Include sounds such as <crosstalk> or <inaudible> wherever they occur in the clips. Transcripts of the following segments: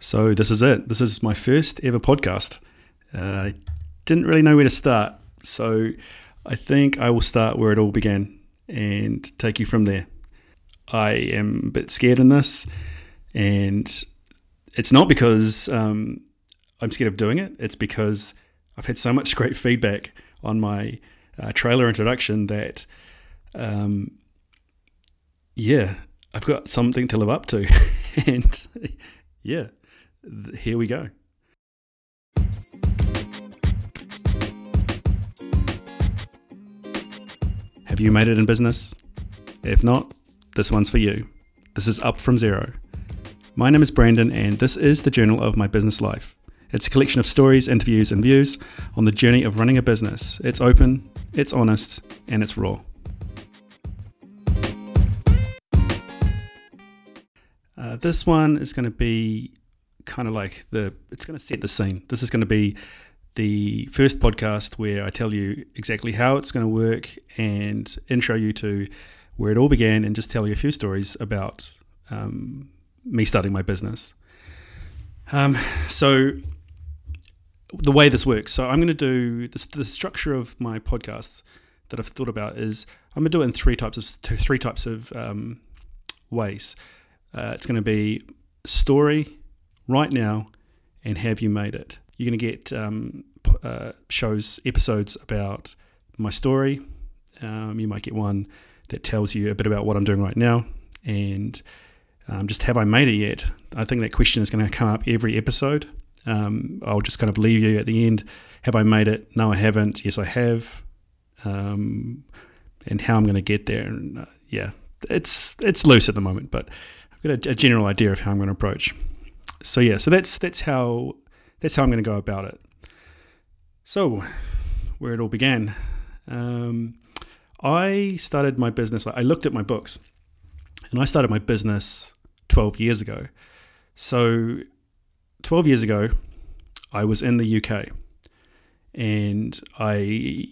So this is it. This is my first ever podcast. Uh, I didn't really know where to start, so I think I will start where it all began and take you from there. I am a bit scared in this, and it's not because um, I'm scared of doing it. It's because I've had so much <laughs> great feedback on my uh, trailer introduction that, um, yeah, I've got something to live up to, <laughs> and yeah here we go. Have you made it in business? If not, this one's for you. This is Up From Zero. My name is Brandon, and this is the journal of my business life. It's a collection of stories, interviews, and views on the journey of running a business. It's open, it's honest, and it's raw. Uh, this one is going to be kind of like the it's going to set the scene. This is going to be the first podcast where I tell you exactly how it's going to work and intro you to where it all began and just tell you a few stories about um, me starting my business. Um, so the way this works, so I'm going to do this, the structure of my podcast that I've thought about is I'm going to do it in three types of three types of um, ways. Uh, it's going to be story, right now and have you made it? You're going to get um, uh, shows, episodes about my story. Um, you might get one that tells you a bit about what I'm doing right now and um, just have I made it yet? I think that question is going to come up every episode. Um, I'll just kind of leave you at the end. Have I made it? No, I haven't. Yes, I have. Um, and how I'm going to get there. And uh, yeah, it's it's loose at the moment, but I've got a, a general idea of how I'm going to approach so yeah, so that's that's how that's how I'm going to go about it. So where it all began, um, I started my business. I looked at my books, and I started my business 12 years ago. So 12 years ago, I was in the UK, and I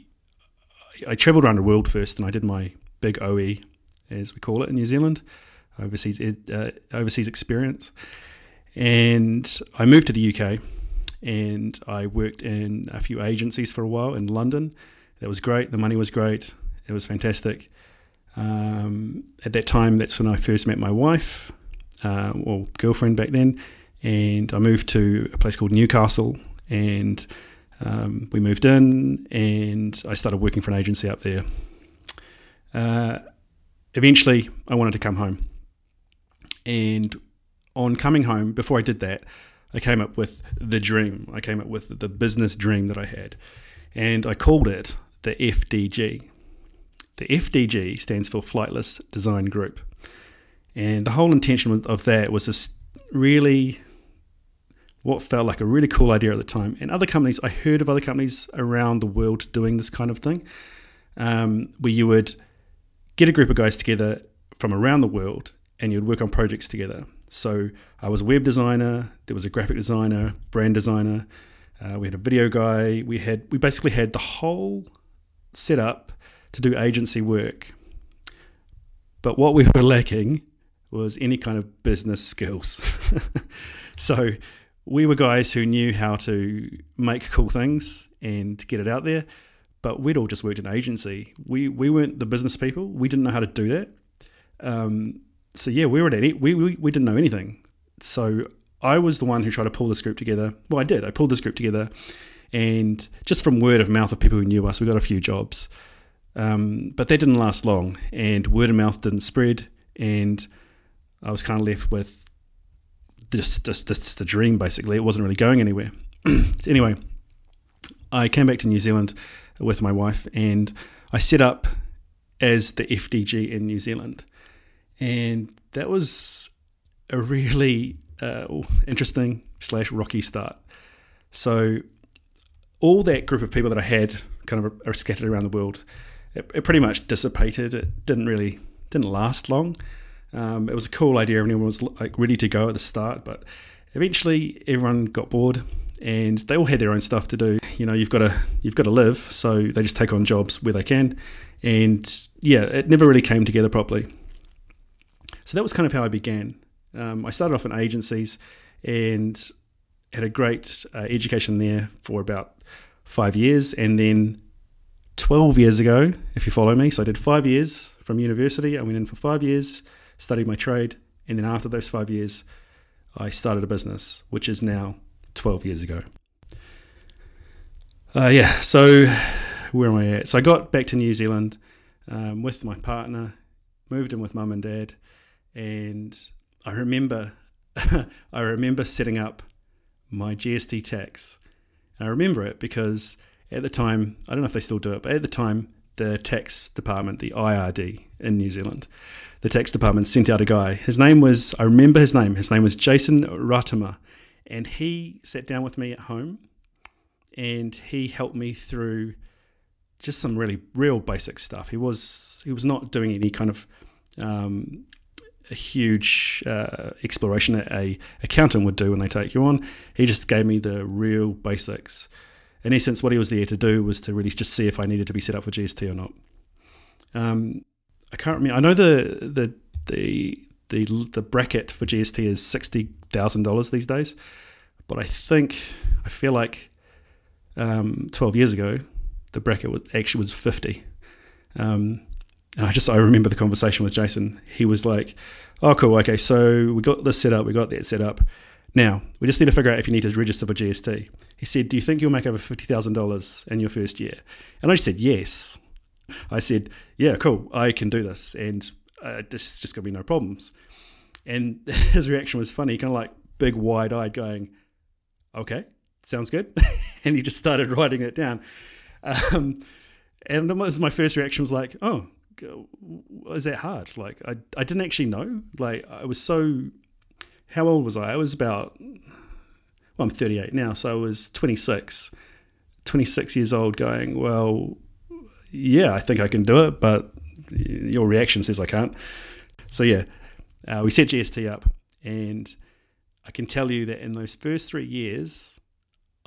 I travelled around the world first, and I did my big OE, as we call it in New Zealand, overseas uh, overseas experience. And I moved to the UK and I worked in a few agencies for a while in London. That was great. The money was great. It was fantastic. Um, at that time, that's when I first met my wife, uh, or girlfriend back then. And I moved to a place called Newcastle and um, we moved in and I started working for an agency up there. Uh, eventually, I wanted to come home. And on coming home, before I did that, I came up with the dream. I came up with the business dream that I had. And I called it the FDG. The FDG stands for Flightless Design Group. And the whole intention of that was this really what felt like a really cool idea at the time. And other companies, I heard of other companies around the world doing this kind of thing, um, where you would get a group of guys together from around the world and you'd work on projects together. So I was a web designer. There was a graphic designer, brand designer. Uh, we had a video guy. We had we basically had the whole setup to do agency work. But what we <laughs> were lacking was any kind of business skills. <laughs> so we were guys who knew how to make cool things and get it out there, but we'd all just worked in agency. We we weren't the business people. We didn't know how to do that. Um, so yeah, we were at we, we we didn't know anything. So I was the one who tried to pull this group together. Well, I did. I pulled this group together, and just from word of mouth of people who knew us, we got a few jobs. Um, but that didn't last long, and word of mouth didn't spread, and I was kind of left with just just, just the dream. Basically, it wasn't really going anywhere. <clears throat> anyway, I came back to New Zealand with my wife, and I set up as the FDG in New Zealand and that was a really uh, interesting slash rocky start. So all that group of people that I had kind of are scattered around the world. It, it pretty much dissipated. It didn't really didn't last long. Um, it was a cool idea. Everyone was like ready to go at the start, but eventually everyone got bored and they all had their own stuff to do. You know, you've got to you've got to live, so they just take on jobs where they can. And yeah, it never really came together properly. So that was kind of how I began. Um, I started off in agencies, and had a great uh, education there for about five years. And then 12 years ago, if you follow me, so I did five years from university. I went in for five years, studied my trade, and then after those five years, I started a business, which is now 12 years ago. Uh, yeah, so where am I at? So I got back to New Zealand um, with my partner, moved in with mum and dad, and I remember, <laughs> I remember setting up my GST tax. And I remember it because at the time, I don't know if they still do it, but at the time, the tax department, the IRD in New Zealand, the tax department sent out a guy. His name was, I remember his name, his name was Jason Ratama. And he sat down with me at home and he helped me through just some really real basic stuff. He was he was not doing any kind of um, a huge uh, exploration that a accountant would do when they take you on. He just gave me the real basics. In essence, what he was there to do was to really just see if I needed to be set up for GST or not. Um, I can't remember. I know the the the the, the bracket for GST is sixty thousand dollars these days, but I think I feel like um, twelve years ago the bracket was, actually was fifty. Um, and I just I remember the conversation with Jason. He was like, "Oh, cool. Okay, so we got this set up. We got that set up. Now we just need to figure out if you need to register for GST." He said, "Do you think you'll make over fifty thousand dollars in your first year?" And I just said, "Yes." I said, "Yeah, cool. I can do this, and uh, this just gonna be no problems." And <laughs> his reaction was funny, kind of like big, wide-eyed, going, "Okay, sounds good," <laughs> and he just started writing it down. Um, and was my first reaction was like, "Oh, is that hard? Like, I, I didn't actually know. Like, I was so. How old was I? I was about. Well, I'm 38 now, so I was 26. 26 years old, going, well, yeah, I think I can do it, but your reaction says I can't. So, yeah, uh, we set GST up, and I can tell you that in those first three years,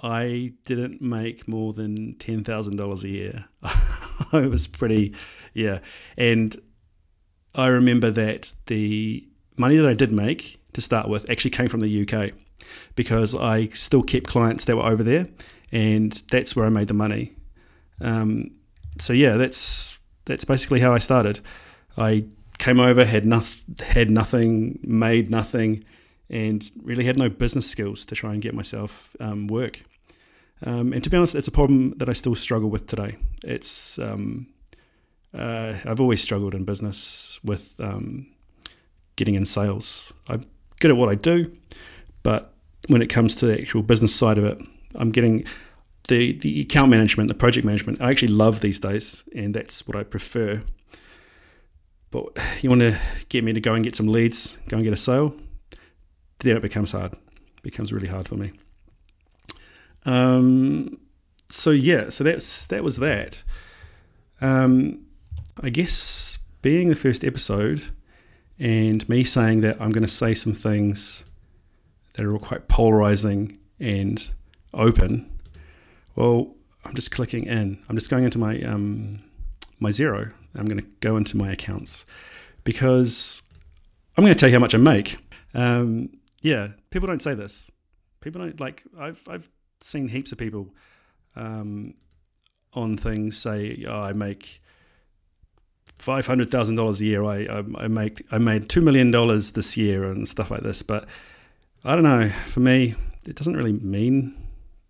I didn't make more than ten thousand dollars a year. <laughs> <laughs> I was pretty, yeah. And I remember that the money that I did make to start with actually came from the UK because I still kept clients that were over there, and that's where I made the money. Um, so yeah, that's that's basically how I started. I came over, had nothing, had nothing, made nothing, and really had no business skills to try and get myself um, work. Um, and to be honest, it's a problem that I still struggle with today. It's um, uh, I've always struggled in business with um, getting in sales. I'm good at what I do, but when it comes to the actual business side of it, I'm getting the the account management, the project management. I actually love these days, and that's what I prefer. But you want to get me to go and get some leads, go and get a sale, then it becomes hard. It becomes really hard for me. Um, so yeah, so that's that was that. Um, I guess being the first episode and me saying that I'm going to say some things that are all quite polarizing and open. Well, I'm just clicking in. I'm just going into my um, my Xero. I'm going to go into my accounts because I'm going to tell you how much I make. Um, yeah, people don't say this. People don't like. I've I've seen heaps of people um, on things say, oh, I make five hundred thousand dollars a year. I, I, I make I made two million dollars this year and stuff like this. But I don't know. For me, it doesn't really mean.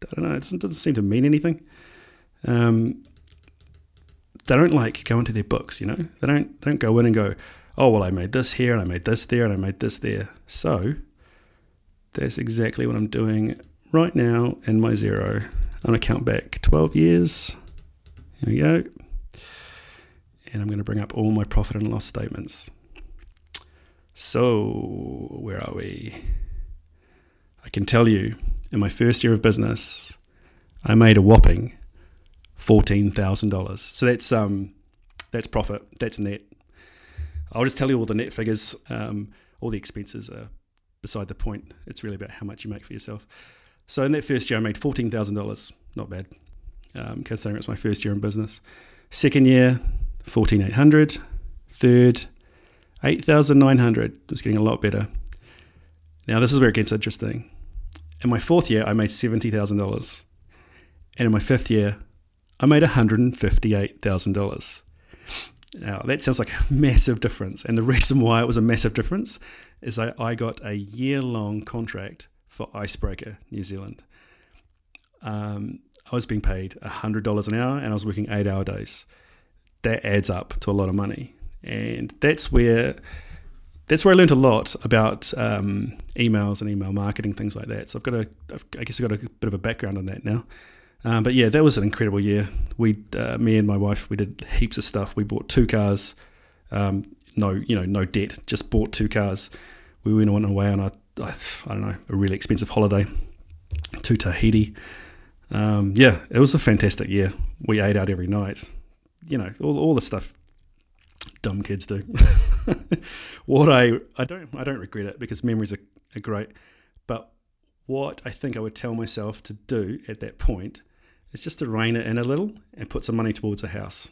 I don't know. It doesn't, doesn't seem to mean anything. Um, they don't like go into their books. You know, they don't don't go in and go, oh well, I made this here and I made this there and I made this there. So that's exactly what I'm doing right now in my Xero. I'm to count back 12 years. Here we go. And I'm to bring up all my profit and loss statements. So, where are we? I can tell you, in my first year of business, I made a whopping $14,000. So that's um, that's profit, that's net. I'll just tell you all the net figures. Um, all the expenses are beside the point. It's really about how much you make for yourself. So in that first year, I made fourteen thousand dollars. Not bad, um, considering it was my first year in business. Second year, fourteen eight hundred. Third, eight thousand nine hundred. It was getting a lot better. Now this is where it gets interesting. In my fourth year, I made $70,000. And in my fifth year, I made $158,000. Now, that sounds like a <laughs> massive difference. And the reason why it was a massive difference is I, I got a year long contract for Icebreaker New Zealand. Um, I was being paid $100 an hour and I was working eight hour days. That adds up to a lot of money. And that's where. That's where I learned a lot about um, emails and email marketing, things like that. So I've got a, I guess I've got a bit of a background on that now. Um, but yeah, that was an incredible year. We, uh, me and my wife, we did heaps of stuff. We bought two cars, um, no, you know, no debt. Just bought two cars. We went on away on a, I don't know, a really expensive holiday to Tahiti. Um, yeah, it was a fantastic year. We ate out every night. You know, all, all the stuff dumb kids do. <laughs> what I I don't I don't regret it because memories are, are great. But what I think I would tell myself to do at that point is just to rein it in a little and put some money towards a house.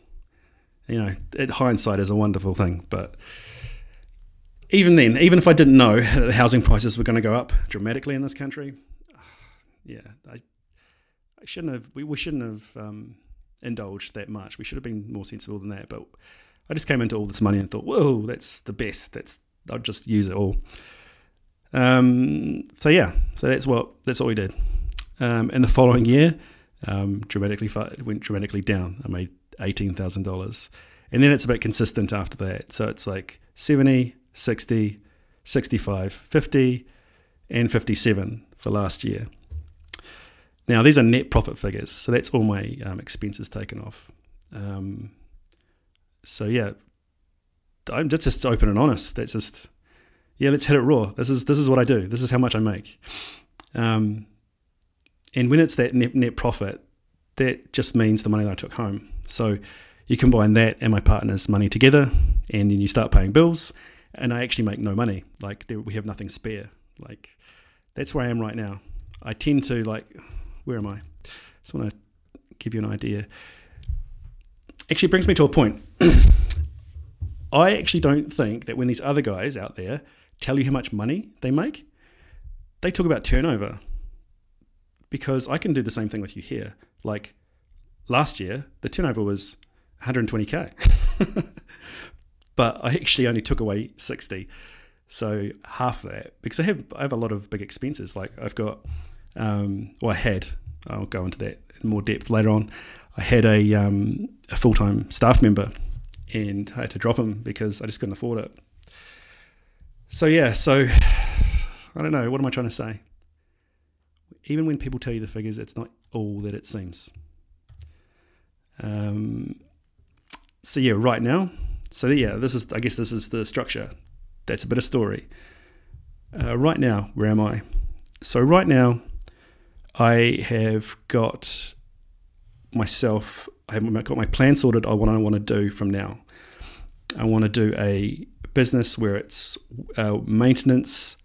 You know, hindsight is a wonderful thing, but even then, even if I didn't know <laughs> that the housing prices were going to go up dramatically in this country, <sighs> yeah, I, I shouldn't have. We, we shouldn't have um, indulged that much. We should have been more sensible than that. But I just came into all this money and thought, whoa, that's the best. That's I'll just use it all. Um, so yeah, so that's what that's what we did. Um, and the following year, um, dramatically it went dramatically down. I made eighteen thousand dollars, and then it's a bit consistent after that. So it's like 70, 60, 65, 50, and 57 for last year. Now these are net profit figures, so that's all my um, expenses taken off. Um, so yeah, I'm just, just open and honest. That's just yeah, let's hit it raw. This is this is what I do. This is how much I make. Um, and when it's that net, net profit, that just means the money that I took home. So you combine that and my partner's money together, and then you start paying bills, and I actually make no money. Like there, we have nothing spare. Like that's where I am right now. I tend to like, where am I? Just want to give you an idea. Actually, brings me to a point. <clears throat> I actually don't think that when these other guys out there tell you how much money they make, they talk about turnover because I can do the same thing with you here. Like last year, the turnover was 120k, <laughs> but I actually only took away 60, so half of that because I have I have a lot of big expenses. Like I've got, um, well, I had. I'll go into that in more depth later on. I had a, um, a full time staff member, and I had to drop him because I just couldn't afford it. So yeah, so I don't know. What am I trying to say? even when people tell you the figures, it's not all that it seems. Um, so yeah, right now, so yeah, this is I guess this is the structure. That's a bit of story. Uh, right now, where am I? So right now, I have got myself. I have got my plan sorted on what I want to do from now. I want to do a business where it's uh, maintenance,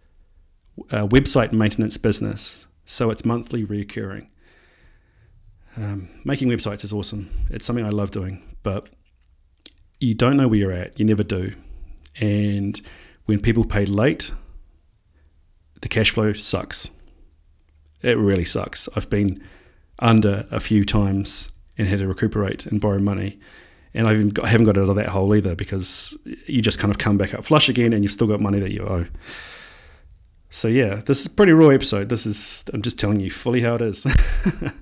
uh, website maintenance business so it's monthly recurring. Um, making websites is awesome. It's something I love doing, but you don't know where you're at. You never do. And when people pay late, the cash flow sucks. It really sucks. I've been under a few times and had to recuperate and borrow money. And I haven't got out of that hole either because you just kind of come back up flush again and you've still got money that you owe. So yeah, this is pretty raw episode. This is I'm just telling you fully how it is.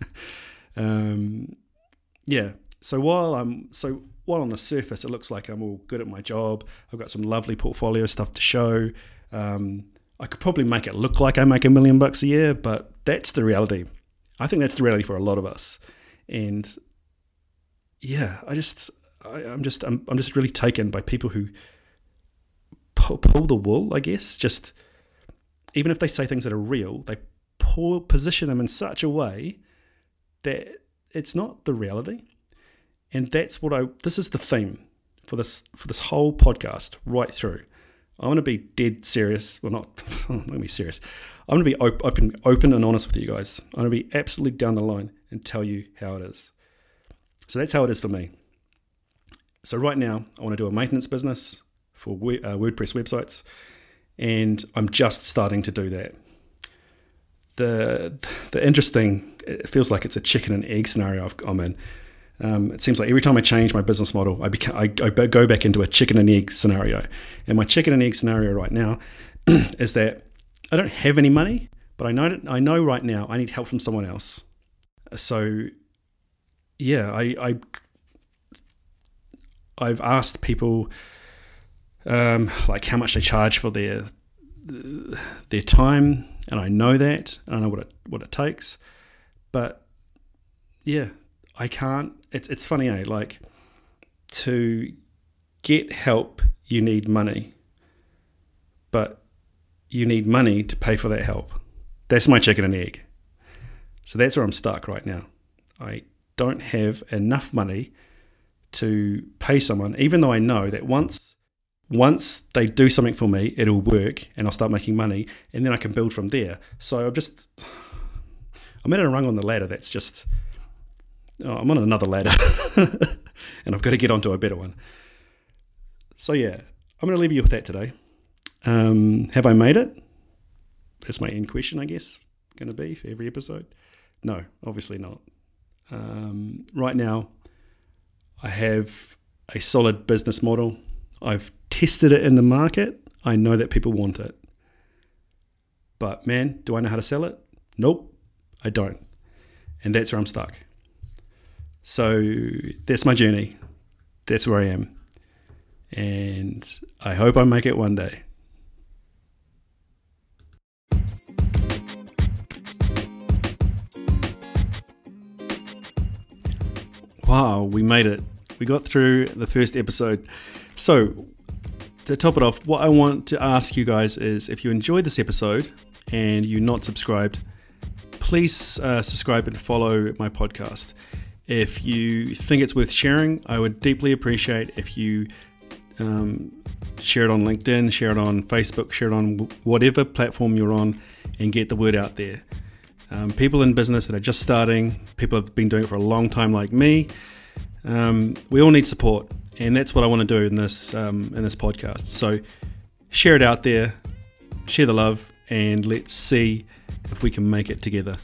<laughs> um, yeah. So while I'm so while on the surface it looks like I'm all good at my job, I've got some lovely portfolio stuff to show. Um, I could probably make it look like I make a million bucks a year, but that's the reality. I think that's the reality for a lot of us. And yeah, I just I, am just I'm, I'm just really taken by people who pull, pull the wool. I guess just even if they say things that are real, they pour, position them in such a way that it's not the reality. And that's what I. This is the theme for this for this whole podcast right through. I want to be dead serious. Well, not. <laughs> I'm going to be serious. I'm to be open, open and honest with you guys. I'm to be absolutely down the line and tell you how it is. So that's how it is for me. So right now, I want to do a maintenance business for uh, WordPress websites and I'm just starting to do that. the the interesting it feels like it's a chicken and egg scenario I'm in. Um, it seems like every time I change my business model, I, I, I go back into a chicken and egg scenario. And my chicken and egg scenario right now <clears throat> is that I don't have any money, but I know I know right now I need help from someone else. So, yeah, I, I I've asked people um, like how much they charge for their their time, and I know that, and I know what it what it takes. But yeah, I can't. It's it's funny, eh? Like to get help, you need money, but you need money to pay for that help. That's my chicken and egg. So that's where I'm stuck right now. I don't have enough money to pay someone, even though I know that once once they do something for me, it'll work and I'll start making money and then I can build from there. So I'm just I'm at a rung on the ladder that's just oh, I'm on another ladder <laughs> and I've got to get onto a better one. So yeah, I'm going to leave you with that today. Um, have I made it? That's my end question, I guess, going to be for every episode. No, obviously not. Um, right now, I have a solid business model. I've tested it in the market. I know that people want it. But man, do I know how to sell it? Nope, I don't. And that's where I'm stuck. So that's my journey. That's where I am. And I hope I make it one day. Wow, we made it. We got through the first episode. So, to top it off, what I want to ask you guys is if you enjoyed this episode and you're not subscribed, please uh, subscribe and follow my podcast. If you think it's worth sharing, I would deeply appreciate if you um, share it on LinkedIn, share it on Facebook, share it on whatever platform you're on, and get the word out there. Um, people in business that are just starting, people have been doing it for a long time, like me. Um, we all need support, and that's what I want to do in this um, in this podcast. So share it out there, share the love, and let's see if we can make it together.